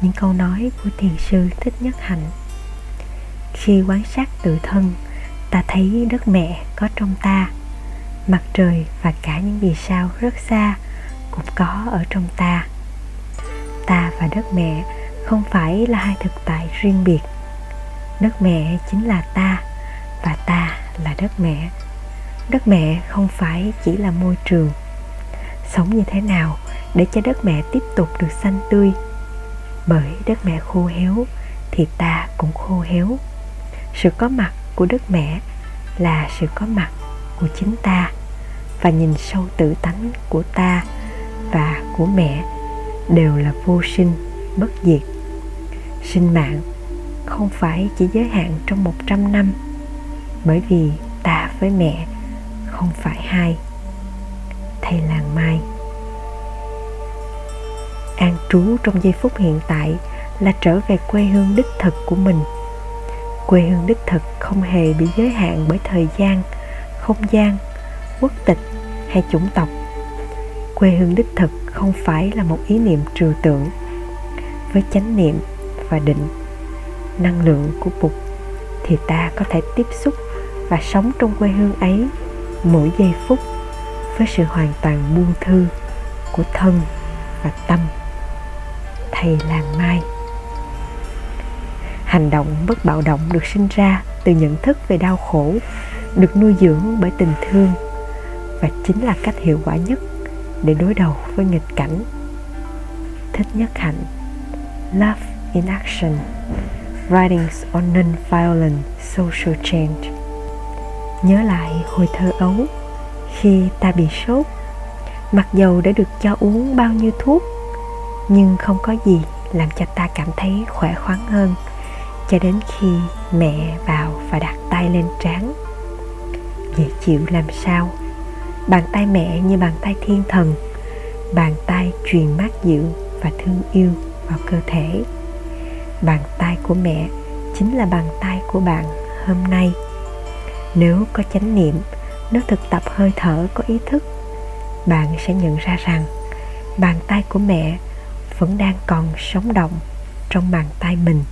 những câu nói của thiền sư thích nhất hạnh. Khi quan sát tự thân, ta thấy đất mẹ có trong ta, mặt trời và cả những vì sao rất xa cũng có ở trong ta. Ta và đất mẹ không phải là hai thực tại riêng biệt. Đất mẹ chính là ta và ta là đất mẹ. Đất mẹ không phải chỉ là môi trường. Sống như thế nào để cho đất mẹ tiếp tục được xanh tươi? Bởi đất mẹ khô héo thì ta cũng khô héo sự có mặt của đất mẹ là sự có mặt của chính ta và nhìn sâu tự tánh của ta và của mẹ đều là vô sinh, bất diệt. Sinh mạng không phải chỉ giới hạn trong 100 năm bởi vì ta với mẹ không phải hai. Thầy làng mai An trú trong giây phút hiện tại là trở về quê hương đích thực của mình. Quê hương đích thực không hề bị giới hạn bởi thời gian, không gian, quốc tịch hay chủng tộc quê hương đích thực không phải là một ý niệm trừu tượng với chánh niệm và định năng lượng của bụt thì ta có thể tiếp xúc và sống trong quê hương ấy mỗi giây phút với sự hoàn toàn buông thư của thân và tâm thầy làng mai. Hành động bất bạo động được sinh ra từ nhận thức về đau khổ, được nuôi dưỡng bởi tình thương, và chính là cách hiệu quả nhất để đối đầu với nghịch cảnh. Thích nhất hạnh, love in action, writings on non-violent social change. Nhớ lại hồi thơ ấu, khi ta bị sốt, mặc dầu đã được cho uống bao nhiêu thuốc nhưng không có gì làm cho ta cảm thấy khỏe khoắn hơn, cho đến khi mẹ vào và đặt tay lên trán. Dễ chịu làm sao? Bàn tay mẹ như bàn tay thiên thần, bàn tay truyền mát dịu và thương yêu vào cơ thể. Bàn tay của mẹ chính là bàn tay của bạn hôm nay. Nếu có chánh niệm, nếu thực tập hơi thở có ý thức, bạn sẽ nhận ra rằng bàn tay của mẹ vẫn đang còn sống động trong bàn tay mình.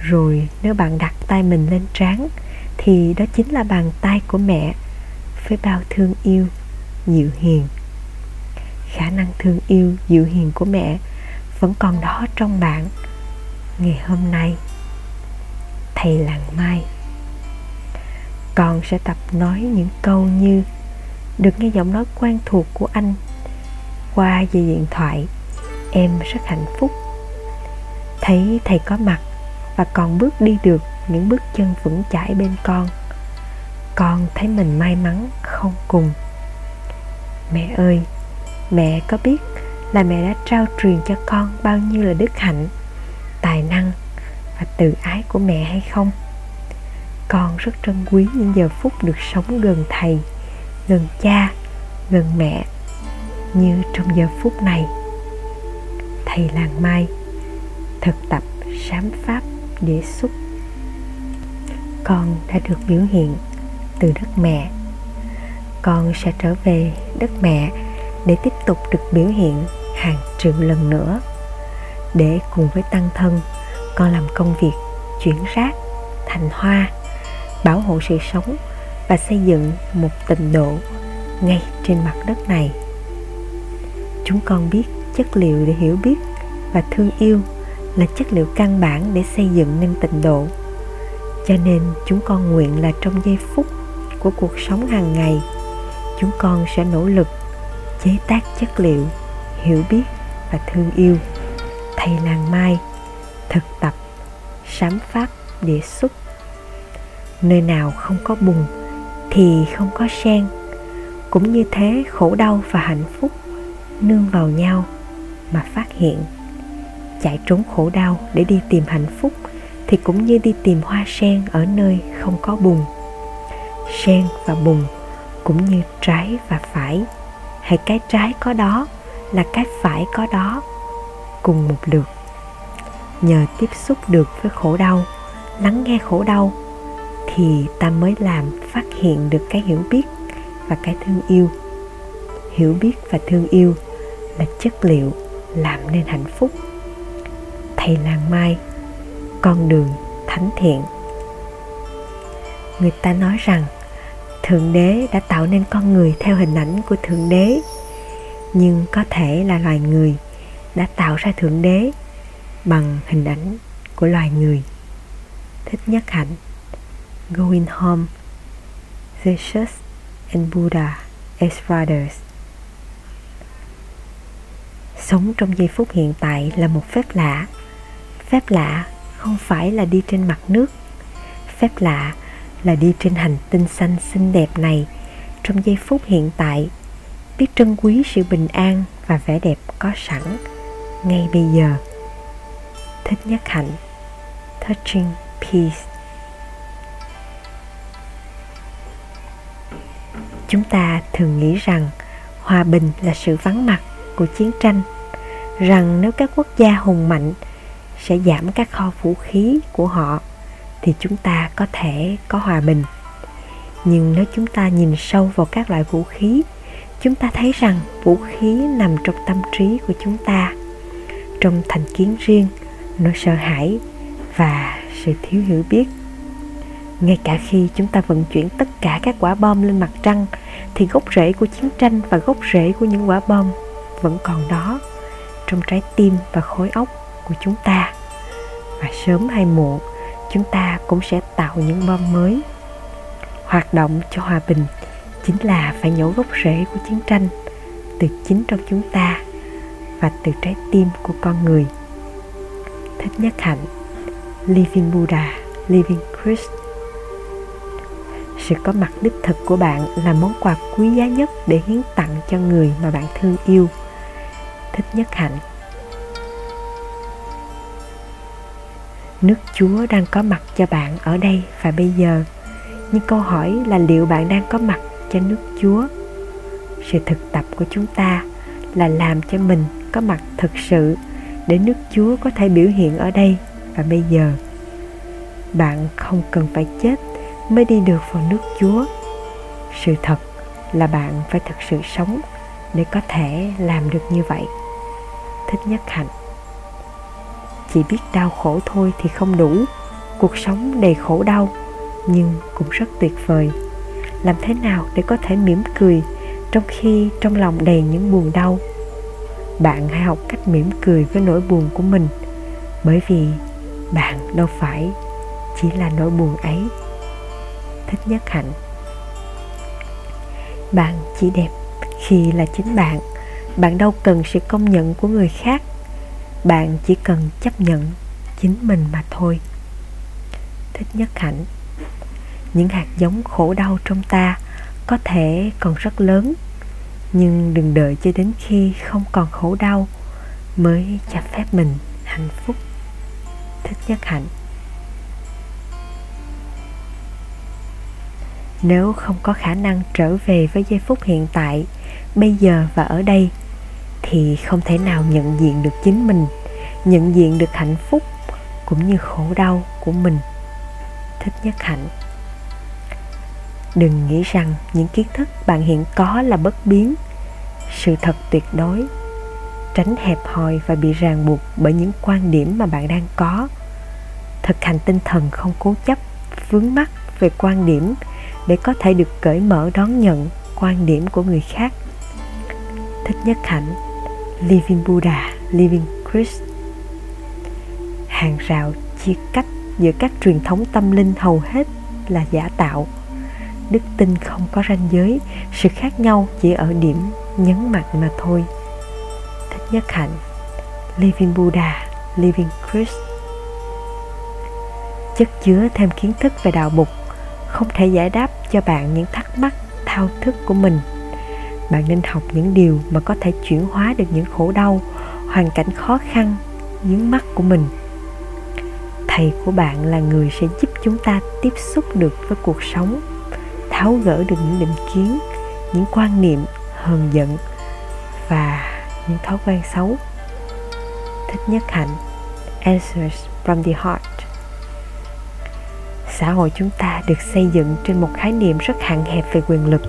Rồi nếu bạn đặt tay mình lên trán, thì đó chính là bàn tay của mẹ với bao thương yêu, dịu hiền. Khả năng thương yêu, dịu hiền của mẹ vẫn còn đó trong bạn. Ngày hôm nay, thầy làng mai, con sẽ tập nói những câu như, được nghe giọng nói quen thuộc của anh qua dây điện thoại em rất hạnh phúc. Thấy thầy có mặt và còn bước đi được những bước chân vững chãi bên con con thấy mình may mắn không cùng. Mẹ ơi, mẹ có biết là mẹ đã trao truyền cho con bao nhiêu là đức hạnh, tài năng và tự ái của mẹ hay không? Con rất trân quý những giờ phút được sống gần thầy, gần cha, gần mẹ. Như trong giờ phút này thầy làng mai thực tập sám pháp để xúc. Con đã được biểu hiện từ đất mẹ. Con sẽ trở về đất mẹ để tiếp tục được biểu hiện hàng triệu lần nữa. Để cùng với tăng thân, con làm công việc chuyển rác, thành hoa, bảo hộ sự sống và xây dựng một tịnh độ ngay trên mặt đất này. Chúng con biết chất liệu để hiểu biết và thương yêu là chất liệu căn bản để xây dựng nên tịnh độ. Cho nên chúng con nguyện là trong giây phút của cuộc sống hàng ngày, chúng con sẽ nỗ lực chế tác chất liệu, hiểu biết và thương yêu. Thầy làng mai thực tập, sám pháp địa xúc. Nơi nào không có bùn thì không có sen. Cũng như thế khổ đau và hạnh phúc nương vào nhau mà phát hiện. Chạy trốn khổ đau để đi tìm hạnh phúc thì cũng như đi tìm hoa sen ở nơi không có bùn. Sen và bùn cũng như trái và phải. Hay cái trái có đó là cái phải có đó. Cùng một lượt. Nhờ tiếp xúc được với khổ đau, lắng nghe khổ đau thì ta mới làm phát hiện được cái hiểu biết và cái thương yêu. Hiểu biết và thương yêu là chất liệu làm nên hạnh phúc. Thầy làng mai, con đường thánh thiện. Người ta nói rằng, thượng đế đã tạo nên con người theo hình ảnh của thượng đế. Nhưng có thể là loài người đã tạo ra thượng đế bằng hình ảnh của loài người. Thích nhất hạnh going home Jesus and Buddha as fathers sống trong giây phút hiện tại là một phép lạ. Phép lạ không phải là đi trên mặt nước. Phép lạ là đi trên hành tinh xanh xinh đẹp này. Trong giây phút hiện tại, biết trân quý sự bình an và vẻ đẹp có sẵn ngay bây giờ. Thích nhất hạnh. Touching peace. Chúng ta thường nghĩ rằng hòa bình là sự vắng mặt của chiến tranh, rằng nếu các quốc gia hùng mạnh sẽ giảm các kho vũ khí của họ, thì chúng ta có thể có hòa bình. Nhưng nếu chúng ta nhìn sâu vào các loại vũ khí, chúng ta thấy rằng vũ khí nằm trong tâm trí của chúng ta. Trong thành kiến riêng nỗi sợ hãi và sự thiếu hiểu biết. Ngay cả khi chúng ta vận chuyển tất cả các quả bom lên mặt trăng, thì gốc rễ của chiến tranh và gốc rễ của những quả bom vẫn còn đó trong trái tim và khối óc của chúng ta. Và sớm hay muộn, chúng ta cũng sẽ tạo những bom mới. Hoạt động cho hòa bình chính là phải nhổ gốc rễ của chiến tranh từ chính trong chúng ta và từ trái tim của con người. Thích nhất hạnh, living buddha, living christ sự có mặt đích thực của bạn là món quà quý giá nhất để hiến tặng cho người mà bạn thương yêu thích nhất hạnh. Nước chúa đang có mặt cho bạn ở đây và bây giờ. Nhưng câu hỏi là liệu bạn đang có mặt cho nước chúa? Sự thực tập của chúng ta là làm cho mình có mặt thực sự để nước chúa có thể biểu hiện ở đây và bây giờ. Bạn không cần phải chết mới đi được vào nước chúa. Sự thật là bạn phải thực sự sống để có thể làm được như vậy thích nhất hạnh. Chỉ biết đau khổ thôi thì không đủ. Cuộc sống đầy khổ đau, nhưng cũng rất tuyệt vời. Làm thế nào để có thể mỉm cười trong khi trong lòng đầy những buồn đau? Bạn hãy học cách mỉm cười với nỗi buồn của mình, bởi vì bạn đâu phải chỉ là nỗi buồn ấy. Thích nhất hạnh. Bạn chỉ đẹp khi là chính bạn bạn đâu cần sự công nhận của người khác. Bạn chỉ cần chấp nhận chính mình mà thôi. Thích nhất hạnh. Những hạt giống khổ đau trong ta có thể còn rất lớn, nhưng đừng đợi cho đến khi không còn khổ đau mới cho phép mình hạnh phúc. Thích nhất hạnh. Nếu không có khả năng trở về với giây phút hiện tại, bây giờ và ở đây thì không thể nào nhận diện được chính mình, nhận diện được hạnh phúc cũng như khổ đau của mình. Thích nhất hạnh. Đừng nghĩ rằng những kiến thức bạn hiện có là bất biến. Sự thật tuyệt đối. Tránh hẹp hòi và bị ràng buộc bởi những quan điểm mà bạn đang có. Thực hành tinh thần không cố chấp, vướng mắc về quan điểm để có thể được cởi mở đón nhận quan điểm của người khác. Thích nhất hạnh living buddha, living christ. Hàng rào chia cách giữa các truyền thống tâm linh hầu hết là giả tạo. Đức tin không có ranh giới, sự khác nhau chỉ ở điểm nhấn mạnh mà thôi. Thích nhất hạnh, living buddha, living christ. Chất chứa thêm kiến thức về đạo mục, không thể giải đáp cho bạn những thắc mắc, thao thức của mình bạn nên học những điều mà có thể chuyển hóa được những khổ đau, hoàn cảnh khó khăn, vướng mắt của mình. Thầy của bạn là người sẽ giúp chúng ta tiếp xúc được với cuộc sống, tháo gỡ được những định kiến, những quan niệm, hờn giận và những thói quen xấu. Thích nhất hạnh, answers from the heart. Xã hội chúng ta được xây dựng trên một khái niệm rất hạn hẹp về quyền lực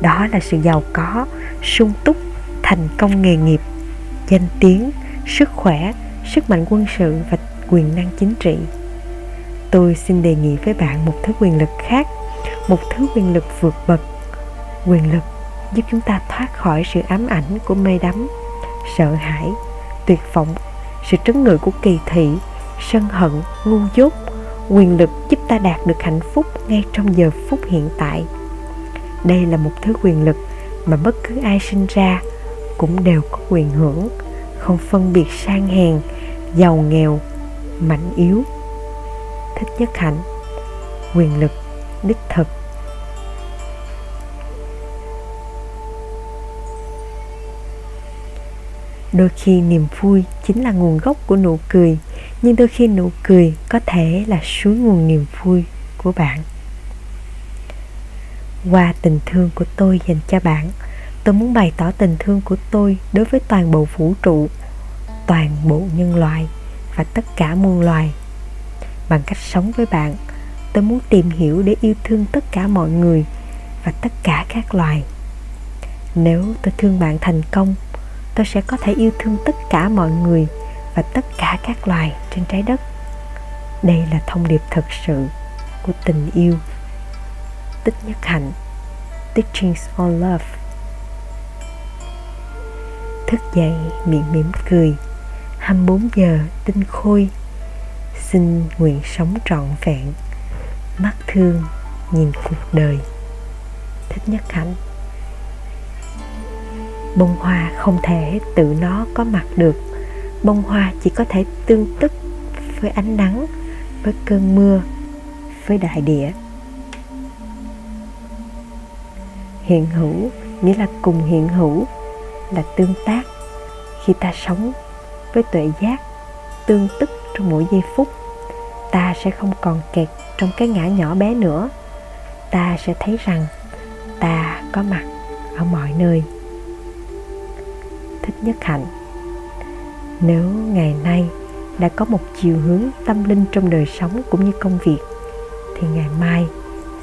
đó là sự giàu có, sung túc, thành công nghề nghiệp, danh tiếng, sức khỏe, sức mạnh quân sự và quyền năng chính trị. Tôi xin đề nghị với bạn một thứ quyền lực khác, một thứ quyền lực vượt bậc, quyền lực giúp chúng ta thoát khỏi sự ám ảnh của mê đắm, sợ hãi, tuyệt vọng, sự trấn ngự của kỳ thị, sân hận, ngu dốt. Quyền lực giúp ta đạt được hạnh phúc ngay trong giờ phút hiện tại đây là một thứ quyền lực mà bất cứ ai sinh ra cũng đều có quyền hưởng. Không phân biệt sang hèn, giàu nghèo, mạnh yếu. Thích nhất hạnh, quyền lực, đích thực. Đôi khi niềm vui chính là nguồn gốc của nụ cười, nhưng đôi khi nụ cười có thể là suối nguồn niềm vui của bạn qua tình thương của tôi dành cho bạn. Tôi muốn bày tỏ tình thương của tôi đối với toàn bộ vũ trụ, toàn bộ nhân loại và tất cả muôn loài. Bằng cách sống với bạn, tôi muốn tìm hiểu để yêu thương tất cả mọi người và tất cả các loài. Nếu tôi thương bạn thành công, tôi sẽ có thể yêu thương tất cả mọi người và tất cả các loài trên trái đất. Đây là thông điệp thật sự của tình yêu tích nhất hạnh, teachings on love. Thức dậy, miệng mỉm cười. 24 giờ, tinh khôi. Xin nguyện sống trọn vẹn. Mắt thương, nhìn cuộc đời. Thích nhất hạnh. Bông hoa không thể tự nó có mặt được. Bông hoa chỉ có thể tương tức với ánh nắng, với cơn mưa, với đại địa. Hiện hữu nghĩa là cùng hiện hữu, là tương tác. Khi ta sống với tuệ giác tương tức trong mỗi giây phút, ta sẽ không còn kẹt trong cái ngã nhỏ bé nữa. Ta sẽ thấy rằng ta có mặt ở mọi nơi. Thích nhất hạnh, nếu ngày nay đã có một chiều hướng tâm linh trong đời sống cũng như công việc, thì ngày mai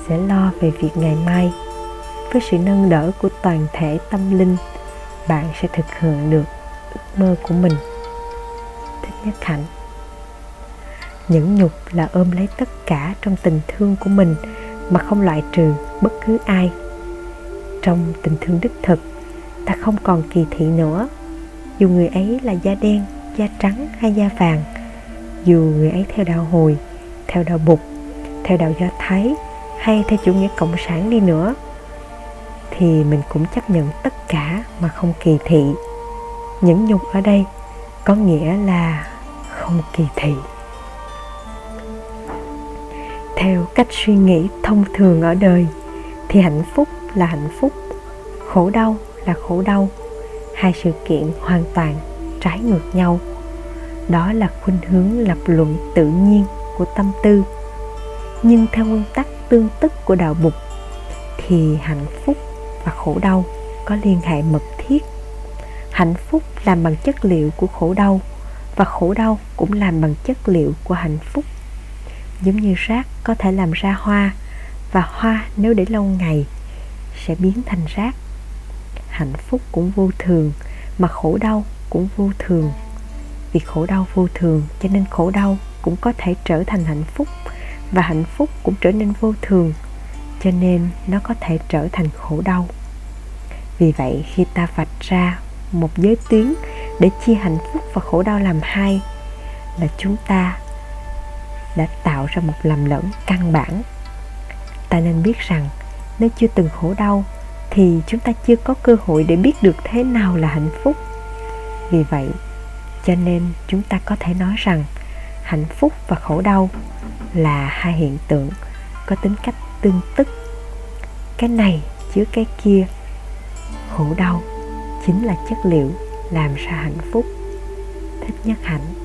sẽ lo về việc ngày mai với sự nâng đỡ của toàn thể tâm linh, bạn sẽ thực hiện được ước mơ của mình. Thích nhất hạnh nhẫn nhục là ôm lấy tất cả trong tình thương của mình mà không loại trừ bất cứ ai. Trong tình thương đích thực, ta không còn kỳ thị nữa. Dù người ấy là da đen, da trắng hay da vàng, dù người ấy theo đạo hồi, theo đạo bục, theo đạo do thái hay theo chủ nghĩa cộng sản đi nữa thì mình cũng chấp nhận tất cả mà không kỳ thị. Nhẫn nhục ở đây có nghĩa là không kỳ thị. Theo cách suy nghĩ thông thường ở đời, thì hạnh phúc là hạnh phúc, khổ đau là khổ đau. Hai sự kiện hoàn toàn trái ngược nhau. Đó là khuynh hướng lập luận tự nhiên của tâm tư. Nhưng theo nguyên tắc tương tức của đạo bục thì hạnh phúc và khổ đau có liên hệ mật thiết. Hạnh phúc làm bằng chất liệu của khổ đau, và khổ đau cũng làm bằng chất liệu của hạnh phúc. Giống như rác có thể làm ra hoa, và hoa nếu để lâu ngày sẽ biến thành rác. Hạnh phúc cũng vô thường, mà khổ đau cũng vô thường. Vì khổ đau vô thường cho nên khổ đau cũng có thể trở thành hạnh phúc, và hạnh phúc cũng trở nên vô thường cho nên nó có thể trở thành khổ đau. Vì vậy, khi ta vạch ra một giới tuyến để chia hạnh phúc và khổ đau làm hai, là chúng ta đã tạo ra một lầm lẫn căn bản. Ta nên biết rằng, nếu chưa từng khổ đau, thì chúng ta chưa có cơ hội để biết được thế nào là hạnh phúc. Vì vậy, cho nên chúng ta có thể nói rằng, hạnh phúc và khổ đau là hai hiện tượng có tính cách tương tức. Cái này chứa cái kia. Khổ đau chính là chất liệu làm ra hạnh phúc. Thích nhất hạnh.